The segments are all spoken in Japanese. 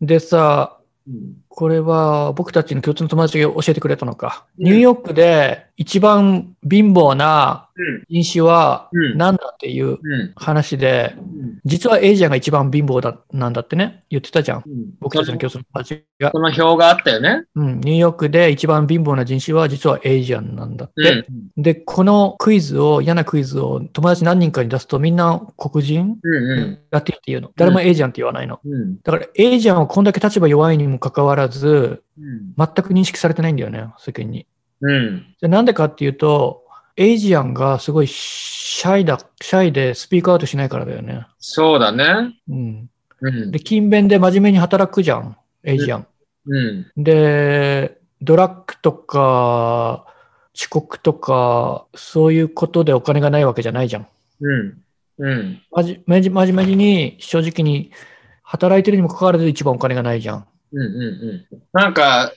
でさ、うん。これは僕たちの共通の友達が教えてくれたのか。うんニューヨークで一番貧乏なうん。人種はうん何だっていううん。話で、うん。実はエイジアンが一番貧乏だなんだってね、言ってたじゃん。うん。僕たちの共通の友達が。その表があったよね。うん、ニューヨークで一番貧乏な人種は実はエイジアンなんだって。うん。で、このクイズを、嫌なクイズを友達何人かに出すとみんな黒人うん。うん。だって言うの。誰もエイジアンって言わないの。うん。だからエイジアンはこんだけ立場弱いにもかかわらず、うん。全く認識されてないんだよね、世間に。うん。でなんでかっていうと、エイジアンがすごいシャイだ、シャイでスピークアウトしないからだよね。そうだね。うん。うんで、。勤勉で真面目に働くじゃん、エイジアン。うん。で、ドラッグとか、遅刻とか、そういうことでお金がないわけじゃないじゃん。うん。うん。まじ真面真面目に、正直に、働いてるにもかかわらず一番お金がないじゃん。うん。うん。なんか、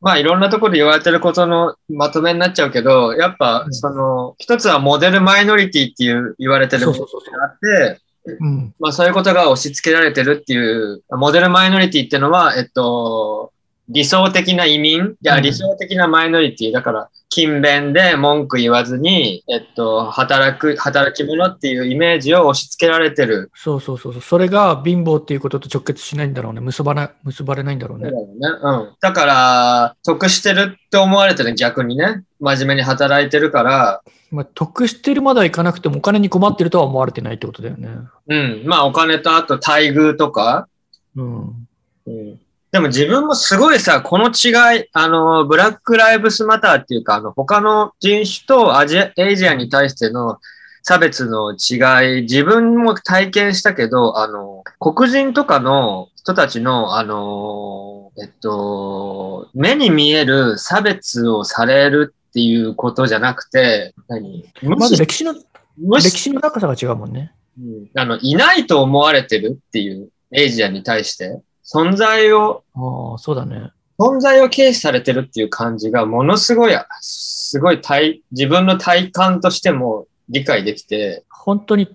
まあいろんなところで言われてることのまとめになっちゃうけど、やっぱうんその、一つはモデルマイノリティっていう言われてるものそうそうそうそう。があって、うん。まあそういうことが押し付けられてるっていう、モデルマイノリティっていうのは、えっと、理想的な移民？いや、うん理想的なマイノリティ。だから、勤勉で文句言わずに、えっと、働く、働き者っていうイメージを押し付けられてる。そうそうそうそう。それが貧乏っていうことと直結しないんだろうね。結ばな、結ばれないんだろうね。そうだよね。うん。だから、得してるって思われてる逆にね。真面目に働いてるから、まあ、得してるまではいかなくてもお金に困ってるとは思われてないってことだよね。うん。まあお金とあと待遇とか、うん。うんでも自分もすごいさ、この違い、あの、ブラックライブスマターっていうか、あの、他の人種とアジア、エイジアに対しての差別の違い、自分も体験したけど、あの、黒人とかの人たちの、あの、えっと、目に見える差別をされるっていうことじゃなくて、何？まず歴史の、歴史の高さが違うもんね。うん。あの、いないと思われてるっていう、エイジアに対して、存在を、ああ、そうだね。存在を軽視されてるっていう感じが、ものすごい、すごい体、自分の体感としても理解できて、本当に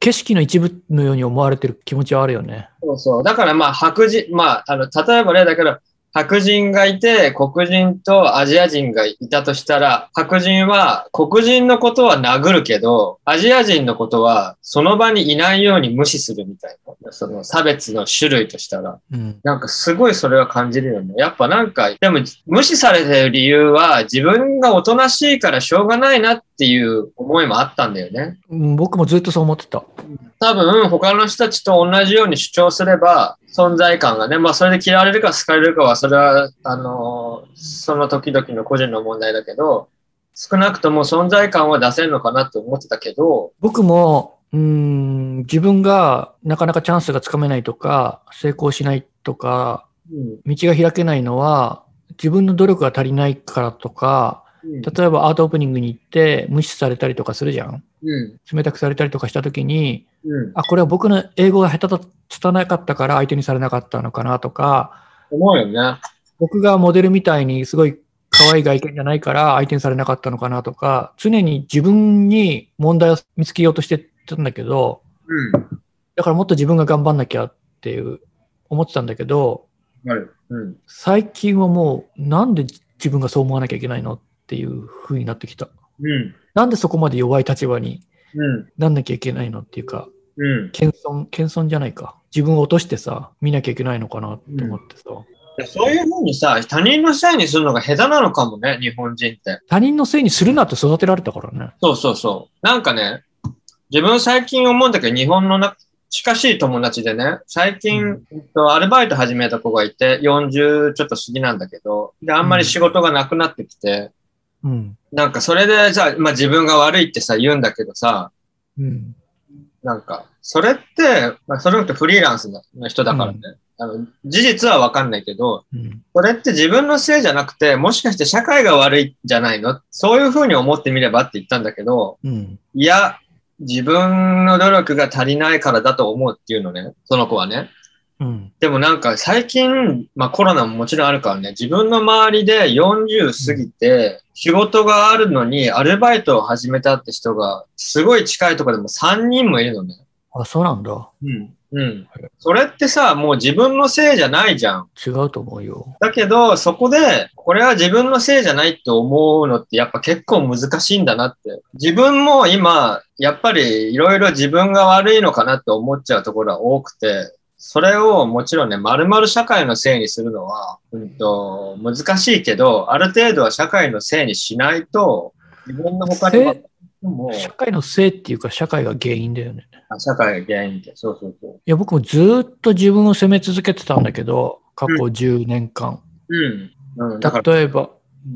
景色の一部のように思われてる気持ちはあるよね。そうそう。だからまあ、白人、まあ、あの、例えば例だけど、白人がいて、黒人とアジア人がいたとしたら、白人は黒人のことは殴るけど、アジア人のことはその場にいないように無視するみたいな。その差別の種類としたら。うん。なんかすごいそれは感じるよね。やっぱなんか、でも無視されてる理由は自分がおとなしいからしょうがないなっていう思いもあったんだよね。うん僕もずっとそう思ってた。多分他の人たちと同じように主張すれば存在感がね、まあそれで嫌われるか好かれるかはそれは、あのーその時々の個人の問題だけど、少なくとも存在感は出せるのかなって思ってたけど、僕も、うーん、自分がなかなかチャンスがつかめないとか、成功しないとか、うん道が開けないのは、自分の努力が足りないからとか、うん例えばアートオープニングに行って無視されたりとかするじゃん。うん冷たくされたりとかした時に、うん、あ、これは僕の英語が下手だ、拙なかったから相手にされなかったのかなとか、思うよね。僕がモデルみたいにすごい可愛い外見じゃないから相手にされなかったのかなとか、常に自分に問題を見つけようとしてたんだけど、うん。だからもっと自分が頑張んなきゃっていう思ってたんだけど、ある。うん。最近はもうなんで自分がそう思わなきゃいけないのっていう風になってきた。うん。なんでそこまで弱い立場にうん。なんなきゃいけないのっていうか、うん。謙遜、謙遜じゃないか。自分を落としてさ、見なきゃいけないのかなって思ってさ。そういうふうにさ、他人のせいにするのが下手なのかもね、日本人って。他人のせいにするなって育てられたからね。そうそうそう。なんかね、自分最近思うんだけど、日本のな近しい友達でね、最近、うんえっとアルバイト始めた子がいて、40ちょっと過ぎなんだけど、で、あんまり仕事がなくなってきて、うん。なんかそれでさ、まあ自分が悪いってさ、言うんだけどさ、うん。なんか、それって、まあそれってフリーランスの人だからね、あの事実はわかんないけど、うん。それって自分のせいじゃなくて、もしかして社会が悪いんじゃないの？そういうふうに思ってみればって言ったんだけど、うん。いや、自分の努力が足りないからだと思うっていうのね、その子はね。うん。でもなんか最近、まあコロナももちろんあるからね、自分の周りで40過ぎて、仕事があるのにアルバイトを始めたって人が、すごい近いところでも3人もいるのね。あ、そうなんだ。うん。うん。それってさ、もう自分のせいじゃないじゃん。違うと思うよ。だけど、そこで、これは自分のせいじゃないって思うのってやっぱ結構難しいんだなって。自分も今、やっぱりいろいろ自分が悪いのかなって思っちゃうところが多くて、それをもちろんね、丸々社会のせいにするのは、うんと、難しいけど、ある程度は社会のせいにしないと、自分の他にも、社会のせいっていうか社会が原因だよね。あ社会が原因で、そうそうそう。いや、僕もずーっと自分を責め続けてたんだけど、過去10年間。うん。うん、だから、例えば、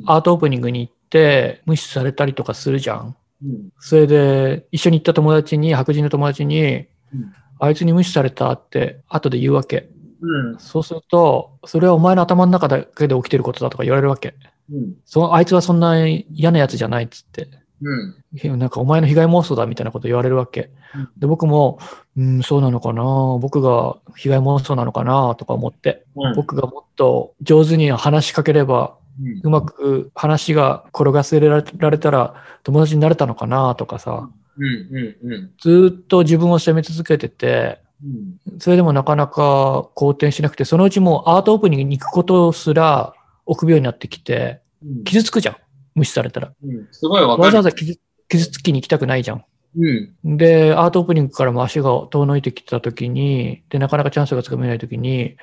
アートオープニングに行って無視されたりとかするじゃん。うん、それで、一緒に行った友達に、白人の友達に、うんあいつに無視されたって後で言うわけ。うん、そうすると、それはお前の頭の中だけで起きてることだとか言われるわけ。うん、そあいつはそんな嫌なやつじゃないっつって。うん、なんかお前の被害妄想だみたいなこと言われるわけ。うん。で、僕も、うん、そうなのかな。僕が被害妄想なのかなとか思って、うん、僕がもっと上手に話しかければ、うん。うまく話が転がせられたら友達になれたのかなとかさ、うずーっと自分を責め続けてて、うん、それでもなかなか好転しなくて、そのうちもうアートオープニングに行くことすら臆病になってきて、うん、傷つくじゃん。無視されたら。うん、すごいわかる。わざわざ傷傷つきに行きたくないじゃん。うん、で、アートオープニングからも足が遠のいてきたときに、で、なかなかチャンスがつかめないときに、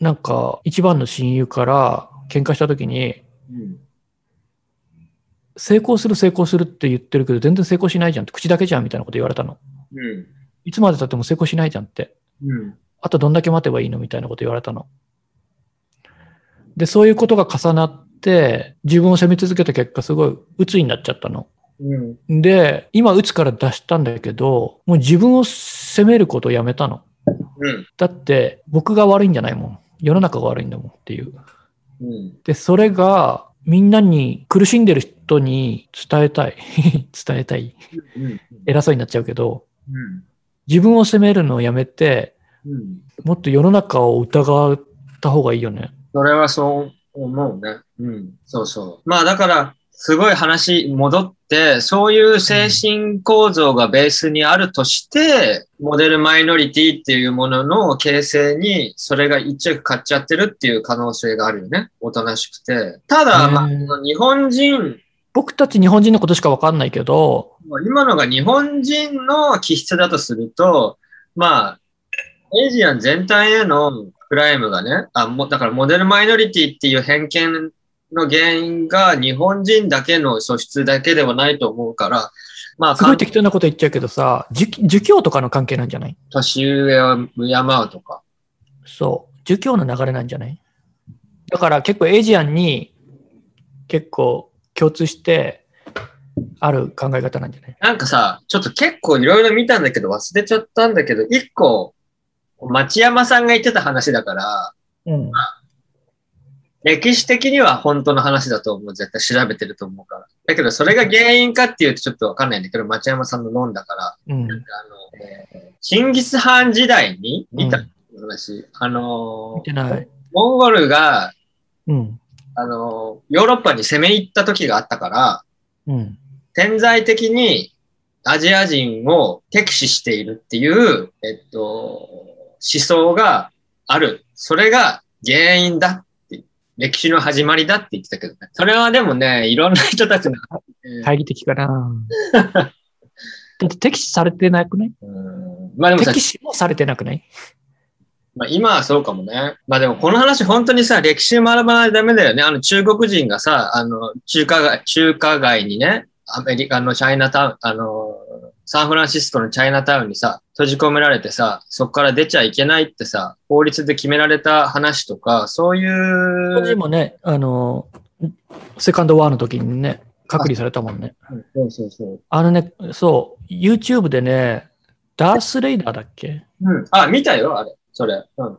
なんか、一番の親友から喧嘩したときに、うん、成功する成功するって言ってるけど、全然成功しないじゃんって、口だけじゃんみたいなこと言われたの。うん、いつまで経っても成功しないじゃんって。うん、あとどんだけ待てばいいのみたいなこと言われたの。で、そういうことが重なって、自分を責め続けた結果、すごい鬱になっちゃったの。うん、で、今鬱から出したんだけど、もう自分を責めることをやめたの。うん、だって、僕が悪いんじゃないもん。世の中が悪いんだもんっていう。うん、で、それが、みんなに苦しんでる人に伝えたい。伝えたい。うん、偉そうになっちゃうけど、うん、自分を責めるのをやめて、うん。もっと世の中を疑った方がいいよね。それはそう思うね。うん、そうそう。まあだから、すごい話戻って、そういう精神構造がベースにあるとして、モデルマイノリティっていうものの形成に、それが一着買っちゃってるっていう可能性があるよね。おとなしくて。ただ、まあ、日本人、僕たち日本人のことしかわかんないけど、今のが日本人の気質だとすると、まあ、エイジアン全体へのクライムがね、あ、もだからモデルマイノリティっていう偏見の原因が日本人だけの素質だけではないと思うから、まあ、すごい適当なこと言っちゃうけどさ、儒儒教とかの関係なんじゃない？年上を敬うとか。そう。儒教の流れなんじゃない？だから結構エイジアンに結構共通してある考え方なんじゃない？なんかさ、ちょっと結構いろいろ見たんだけど忘れちゃったんだけど、一個、町山さんが言ってた話だから、うん。歴史的には本当の話だと思う。絶対調べてると思うから。だけど、それが原因かっていうとちょっとわかんないんだけど、町山さんの論だから、うん。あの、えーチンギス・ハン時代に見たうん話、あの見てない。モンゴルが、うん。あのヨーロッパに攻め入った時があったから、うん。潜在的にアジア人を敵視しているっていう、えっと、思想がある。それが原因だ歴史の始まりだって言ってたけどね。それはでもね、いろんな人たちの、えー懐疑的かな。だって敵視されてなくない？うんまあでもさ敵、視もされてなくない？まあ、今はそうかもね。まあでもこの話本当にさ、歴史を学ばないとダメだよね。あの中国人がさ、あの中華街、中華街にね、アメリカのチャイナタウン、あの、サンフランシスコのチャイナタウンにさ、閉じ込められてさ、そこから出ちゃいけないってさ、法律で決められた話とか、そういう、もね、あの、セカンドワーの時にね、隔離されたもんね。そうそうそう。あのね、そう、YouTube でね、ダース・レイダーだっけ？うん。あ、見たよ、あれ。それ。うん。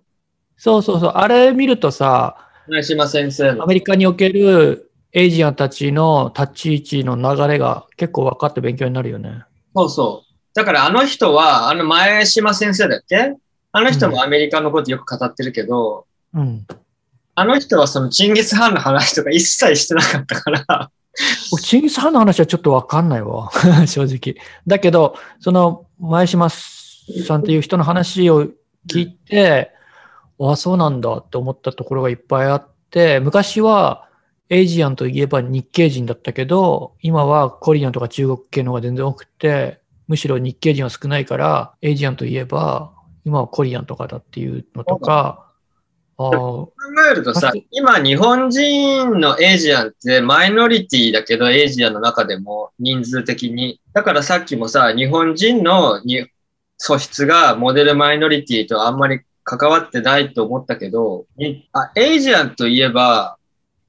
そうそうそう、あれ見るとさ、長島先生のア。メリカにおけるエイジアンたちの立ち位置の流れが結構分かって勉強になるよね。そうそう。だからあの人は、あの前島先生だっけ？あの人もアメリカのことよく語ってるけど、うん。あの人はそのチンギス・ハンの話とか一切してなかったから、僕チンギス・ハンの話はちょっと分かんないわ、正直。だけど、その前島さんっていう人の話を聞いて、あ、そうなんだって思ったところがいっぱいあって、昔はエイジアンといえば日系人だったけど、今はコリアンとか中国系の方が全然多くて、むしろ日系人は少ないから、エイジアンといえば、今はコリアンとかだっていうのとか、あー考えるとさ今日本人のエイジアンってマイノリティだけど、エイジアンの中でも人数的に。だからさっきもさ、日本人のに素質がモデルマイノリティとあんまり関わってないと思ったけど、にあエイジアンといえば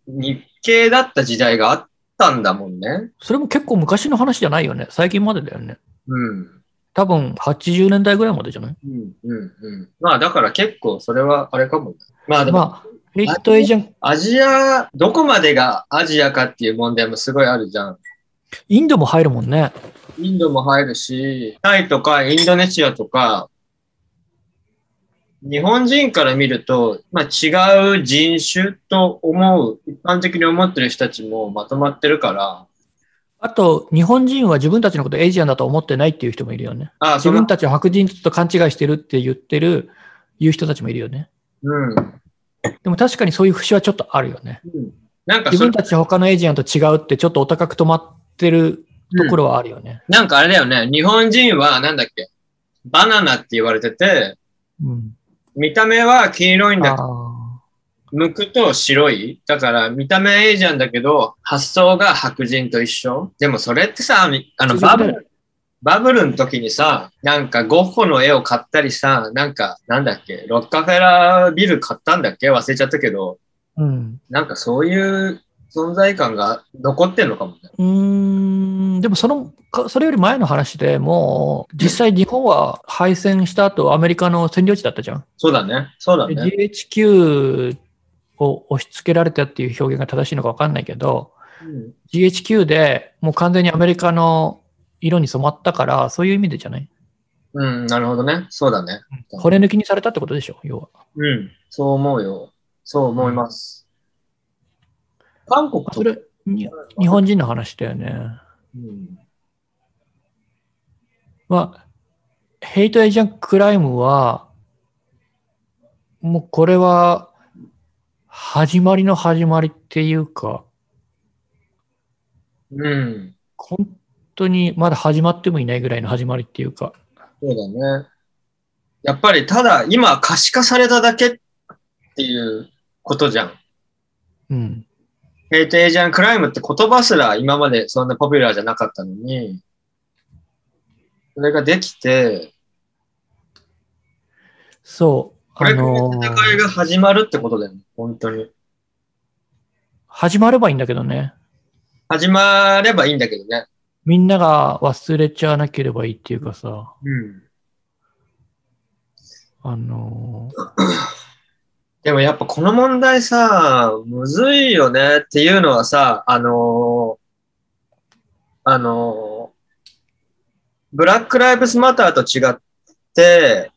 日系だった時代があったんだもんね。それも結構昔の話じゃないよね。最近までだよね。うん。多分80年代ぐらいまでじゃない？うん、うん、うん。まあだから結構それはあれかもね。まあでも、まあ、ヘイトエイジャン、アジア、どこまでがアジアかっていう問題もすごいあるじゃん。インドも入るもんね。インドも入るし、タイとかインドネシアとか、日本人から見ると、まあ、違う人種と思う、一般的に思ってる人たちもまとまってるから、あと、日本人は自分たちのことエイジアンだと思ってないっていう人もいるよね。ああ、自分、たちは白人と勘違いしてるって言ってる、いう人たちもいるよね。うん。でも確かにそういう節はちょっとあるよね。うんなんか自分、たちは他のエイジアンと違うってちょっとお高く止まってるところはあるよね。なんかあれだよね、日本人はなんだっけ、バナナって言われてて、うん。見た目は黄色いんだけど、あ剥くと白い。だから見た目エイジアンだけど、発想が白人と一緒。でもそれってさ、みあのバブル、バブルの時にさ、なんかゴッホの絵を買ったりさ、なんか、なんだっけ、ロッカフェラービル買ったんだっけ？忘れちゃったけど、ーうん。なんかそういう存在感が残ってんのかもね。うーん、でもその、かそれより前の話でもう、実際日本は敗戦した後、アメリカの占領地だったじゃん。そうだね。そうだでね。GHQ を押し付けられたっていう表現が正しいのか分かんないけど、うん、GHQ でもう完全にアメリカの色に染まったから、そういう意味でじゃない？うん、なるほどね。そうだね。骨抜きにされたってことでしょ、要は。うん、そう思うよ。そう思います。韓国とそれ、に日本人の話だよね。うんまあ、ヘイトエージャンクライムは、もうこれは、始まりの始まりっていうか、うん。本当にまだ始まってもいないぐらいの始まりっていうか、そうだね。やっぱり、ただ、今可視化されただけっていうことじゃん。うん。ヘイトエージャンクライムって言葉すら今までそんなポピュラーじゃなかったのに、それができて、そう、あのー戦いが始まるってことだよね。本当に。始まればいいんだけどね。始まればいいんだけどね。みんなが忘れちゃわなければいいっていうかさ、うん。あのーでもやっぱこの問題さ、むずいよねっていうのはさ、あのーあのーブラックライブスマターと違って、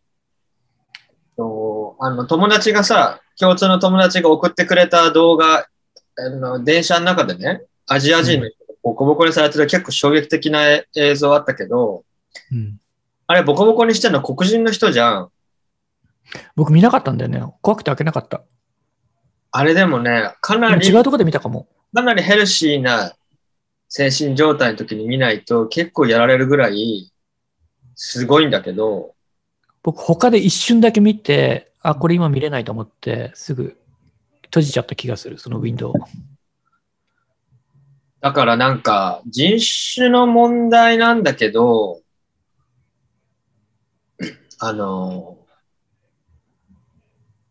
とあの友達がさ、共通の友達が送ってくれた動画、あの電車の中でね、アジア人のボコボコにされてる結構衝撃的な映像あったけど、うん、あれボコボコにしてるの黒人の人じゃん。僕見なかったんだよね。怖くて開けなかった。あれでもね、かなり違うとこで見たかも。かなりヘルシーな精神状態の時に見ないと結構やられるぐらいすごいんだけど、僕他で一瞬だけ見て、あ、これ今見れないと思って、すぐ閉じちゃった気がする、そのウィンドウ。だからなんか人種の問題なんだけど、あの、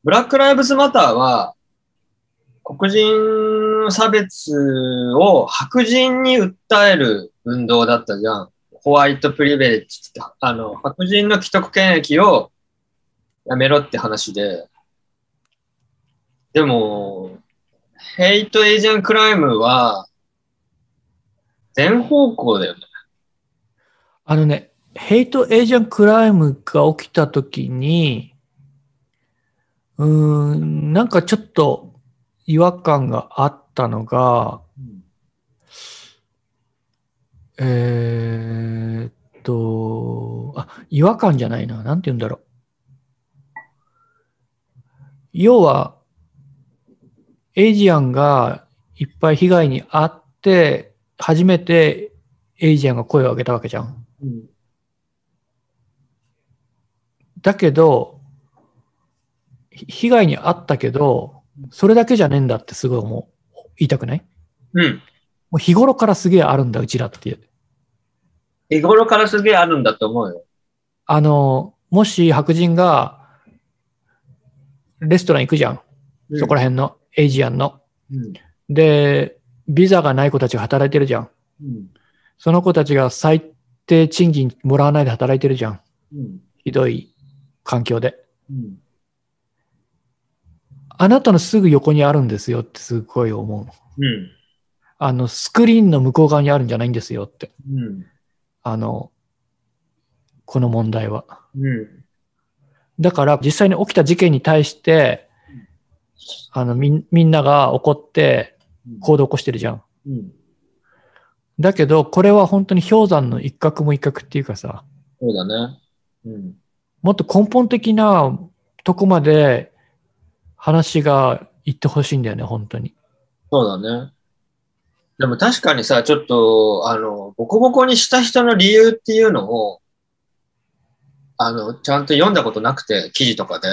ブラック・ライブズ・マターは黒人差別を白人に訴える運動だったじゃん。 white privilege って、あの、白人の既得権益をやめろって話で。でも、 hate Asian crime は全方向だよね。あのね、 hate Asian crime が起きたときに、うーん、なんかちょっと違和感があったのが、えーっと、あ、違和感じゃないな。なんて言うんだろう。要は、エイジアンがいっぱい被害に遭って、初めてエイジアンが声を上げたわけじゃん。うん。だけど、ひ被害に遭ったけど、それだけじゃねえんだってすごい思う。言いたくない？うん。もう日頃からすげえあるんだ、うちらって。日頃からすげえあるんだと思うよ。あの、もし白人がレストラン行くじゃん。うんそこら辺のエイジアンの。うん。で、ビザがない子たちが働いてるじゃん。うん。その子たちが最低賃金もらわないで働いてるじゃん。ひどい環境で。うん。あなたのすぐ横にあるんですよってすごい思う。うん。あの、スクリーンの向こう側にあるんじゃないんですよって。うん。あの、この問題は。うん。だから実際に起きた事件に対して、あのみんみんなが怒って行動を起こしてるじゃん。うん。だけど、これは本当に氷山の一角も一角っていうかさ、そうだね。うん。もっと根本的なとこまで話が行ってほしいんだよね、本当に。そうだね。でも確かにさ、ちょっと、あの、ボコボコにした人の理由っていうのを、あの、ちゃんと読んだことなくて、記事とかで。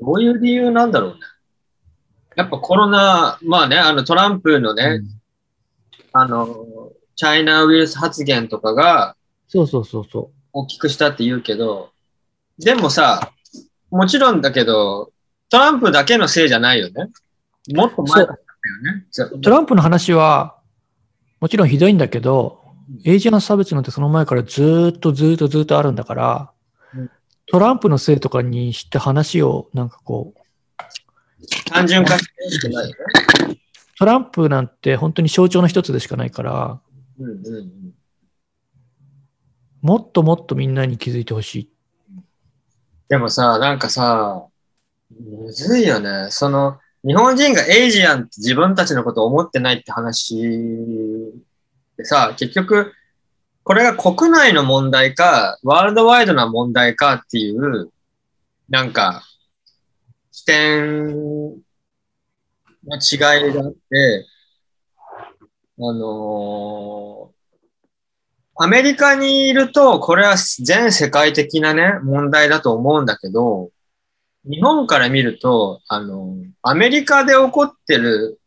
どういう理由なんだろうね。やっぱコロナ、まあね、あのトランプのね、あの、チャイナウイルス発言とかがそうそうそうそ大きくしたって言うけど、でもさ、もちろんだけど、トランプだけのせいじゃないよね。もっと前だったよね。う。トランプの話は、もちろんひどいんだけど、エイジアン差別なんてその前からずーっとずーっとずーっとあるんだからうん、トランプのせいとかにして話をなんかこう、単純化してないよね。トランプなんて本当に象徴の一つでしかないから、うんうんうん。もっともっとみんなに気づいてほしい。でもさ、なんかさ、むずいよね。その、日本人がエイジアンって自分たちのことを思ってないって話でさ、結局、これが国内の問題か、ワールドワイドな問題かっていう、なんか、視点の違いがあって、あのーアメリカにいると、これは全世界的なね、問題だと思うんだけど、日本から見ると、あの、アメリカで起こってる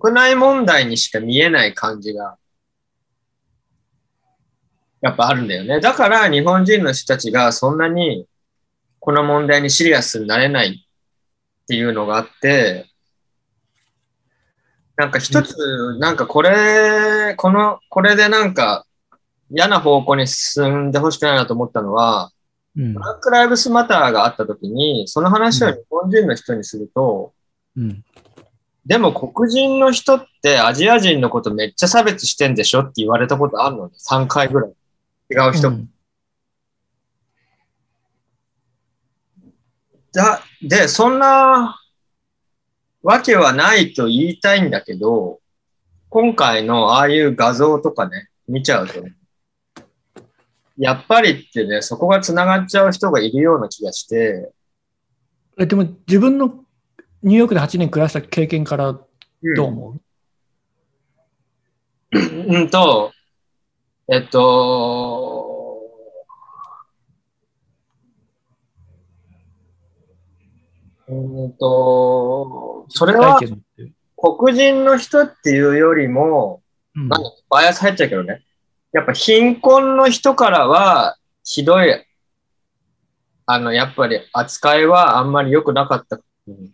国内問題にしか見えない感じが、やっぱあるんだよね。だから日本人の人たちがそんなにこの問題にシリアスになれないっていうのがあって、なんか一つ、なんかこれ、この、これでなんか嫌な方向に進んでほしくないなと思ったのは、うんブ。ラック・ライブスマターがあった時に、その話を日本人の人にすると、うん。でも黒人の人ってアジア人のことめっちゃ差別してんでしょって言われたことあるのね。3回ぐらい。違う人。うんだ、で、そんなわけはないと言いたいんだけど、今回のああいう画像とかね、見ちゃうと、やっぱりってね、そこが繋がっちゃう人がいるような気がして、えでも自分のニューヨークで8年暮らした経験からうん。どう思う、うん と、えっと、うんと、それは黒人の人っていうよりも、うん。なんだバイアス入っちゃうけどね。やっぱ貧困の人からは、ひどい、あの、やっぱり扱いはあんまり良くなかった。うん、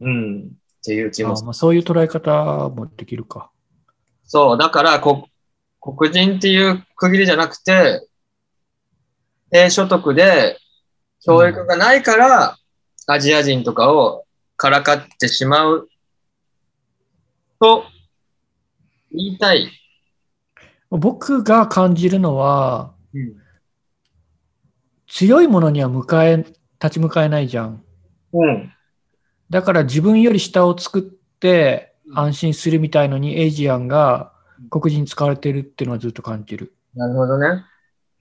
うんっていう気もするあまあ、そういう捉え方もできるか。そう、だからこ、黒人っていう区切りじゃなくて、低所得で教育がないから、アジア人とかをからかってしまうと言いたい。僕が感じるのは、うん。強いものには迎え、立ち向かえないじゃん。うん。だから自分より下を作って安心するみたいのにエイジアンが黒人に使われてるっていうのはずっと感じる。なるほどね。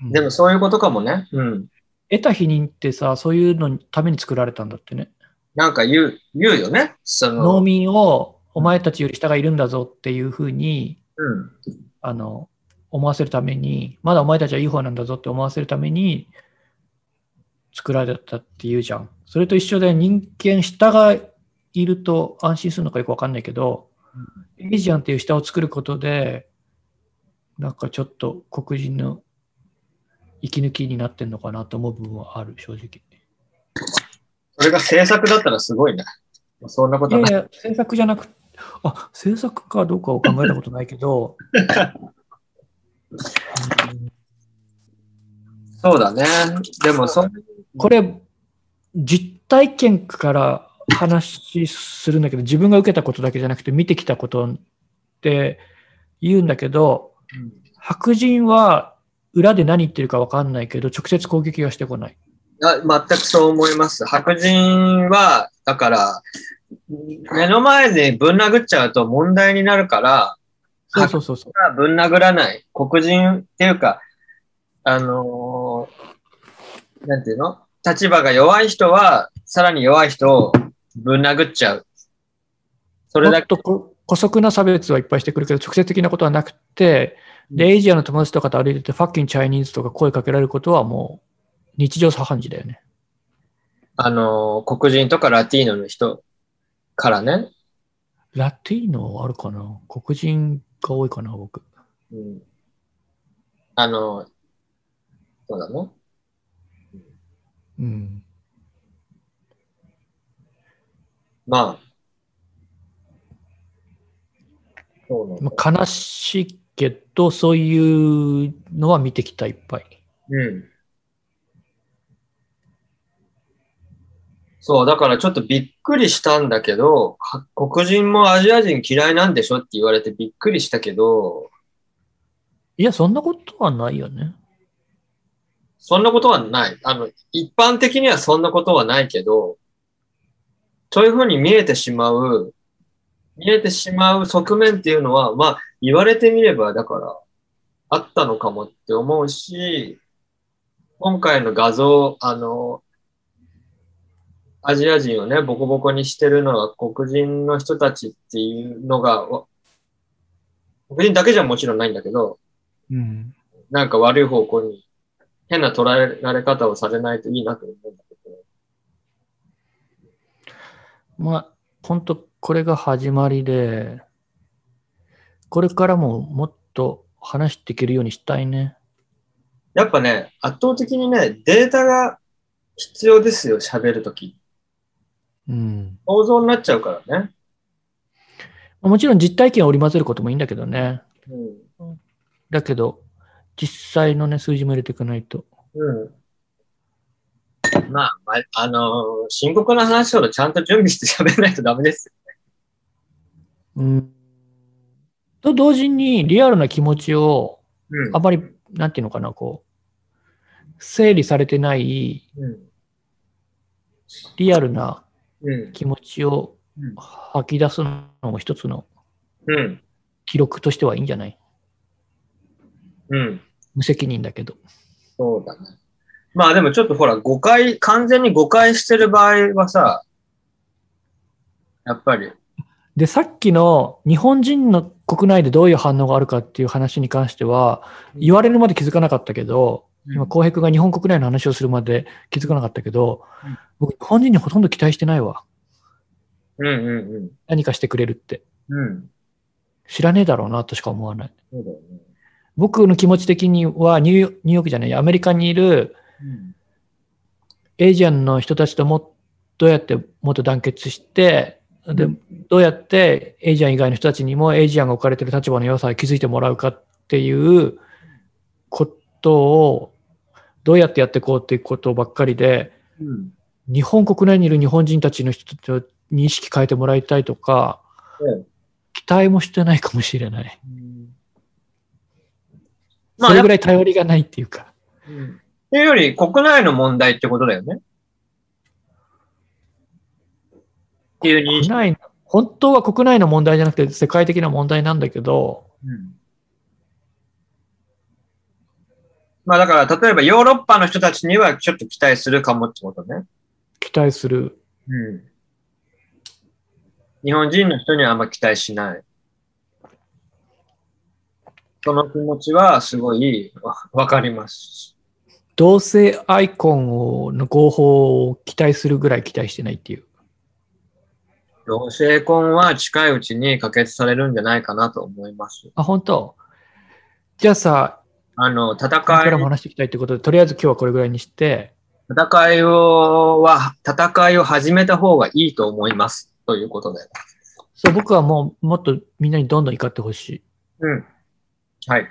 うんでもそういうことかもね。うん。得た否認ってさ、そういうののために作られたんだってね。なんか言う、言うよね。そ農の、民をお前たちより下がいるんだぞっていうふうに、うん。あの、思わせるために、まだお前たちはいい方なんだぞって思わせるために作られたっていうじゃん。それと一緒で人間下がいると安心するのかよくわかんないけど、エイジアンっていう下を作ることで、なんかちょっと黒人の息抜きになってんのかなと思う部分はある、正直。それが制作だったらすごいね。そんなことはない。いやいや、制作じゃなくあ、制作かどうかを考えたことないけど、そうだね。でもそ、これ、実体験から話するんだけど、自分が受けたことだけじゃなくて見てきたことって言うんだけど、白人は裏で何言ってるか分かんないけど、直接攻撃はしてこない。あ全くそう思います。白人は、だから、目の前でぶん殴っちゃうと問題になるから、そうそうそうそう。ぶん殴らない。黒人っていうか、あのーなんていうの立場が弱い人は、さらに弱い人をぶん殴っちゃう。それもだけ。っとこ姑息な差別はいっぱいしてくるけど、直接的なことはなくて、で、 Asian の友達とかと歩いてて、 fucking Chinese とか声かけられることはもう日常茶飯事だよね。あのー黒人とかラティーノの人からね。ラティーノあるかな？黒人が多いかな、僕。うん、あのーそうだね。うん。まあ。そうなんだまあ、悲しいけど、そういうのは見てきた、いっぱい。うん。そう、だからちょっとびっくりしたんだけど、は黒人もアジア人嫌いなんでしょって言われてびっくりしたけど、いや、そんなことはないよね。そんなことはない。あの、一般的にはそんなことはないけど、そういうふうに見えてしまう、見えてしまう側面っていうのは、まあ、言われてみれば、だから、あったのかもって思うし、今回の画像、あの、アジア人をね、ボコボコにしてるのは黒人の人たちっていうのが、わ黒人だけじゃもちろんないんだけど、うん。なんか悪い方向に変な捉えられ方をされないといいなと思うんだけど。まあ、本当これが始まりで、これからももっと話していけるようにしたいね。やっぱね、圧倒的にね、データが必要ですよ、喋るとき。うん。想像になっちゃうからね。もちろん実体験を織り交ぜることもいいんだけどね。うん。だけど、実際のね、数字も入れていかないと。うん。まあ、まあ、あのー深刻な話ほどちゃんと準備して喋らないとダメですよ。うん。と同時に、リアルな気持ちを、うんあまり、なんていうのかな、こう、整理されてない、うん。リアルなうん。気持ちをうん吐き出すのも一つのうん。記録としてはいいんじゃない？うん。無責任だけど。そうだね。まあでもちょっとほら、誤解、完全に誤解してる場合はさ、やっぱり、で、さっきの日本人の国内でどういう反応があるかっていう話に関しては、言われるまで気づかなかったけど、今、浩平君が日本国内の話をするまで気づかなかったけどうん、僕、日本人にほとんど期待してないわ。うんうん何かしてくれるって。うん。うん。知らねえだろうなとしか思わない。そうだよね。僕の気持ち的にはニューヨ、ニューヨークじゃない、アメリカにいるうん。エイジアンの人たちともどうやってもっと団結して、で、どうやってエイジアン以外の人たちにもエイジアンが置かれている立場の良さを気づいてもらうかっていうことをどうやってやっていこうっていうことばっかりで、うん。日本国内にいる日本人たちの人たちに意識変えてもらいたいとか、うん期待もしてないかもしれない。まあそれぐらい頼りがないっていうか。うんいうより、国内の問題ってことだよね。っていう認識。国内本当は国内の問題じゃなくて世界的な問題なんだけど、うんまあだから、例えばヨーロッパの人たちにはちょっと期待するかもってことね。期待する。うん。日本人の人にはあんま期待しない。その気持ちはすごいわわかります。同性アイコンをの合法を期待するぐらい期待してないっていう。同性婚は近いうちに可決されるんじゃないかなと思います。あ、本当？じゃあさ、あの、戦これからもい、話していきたいってことで、とりあえず今日はこれぐらいにして、戦いを、は、戦いを始めた方がいいと思います。ということで。そう僕はもうもっとみんなにどんどん怒ってほしい。うん。はい。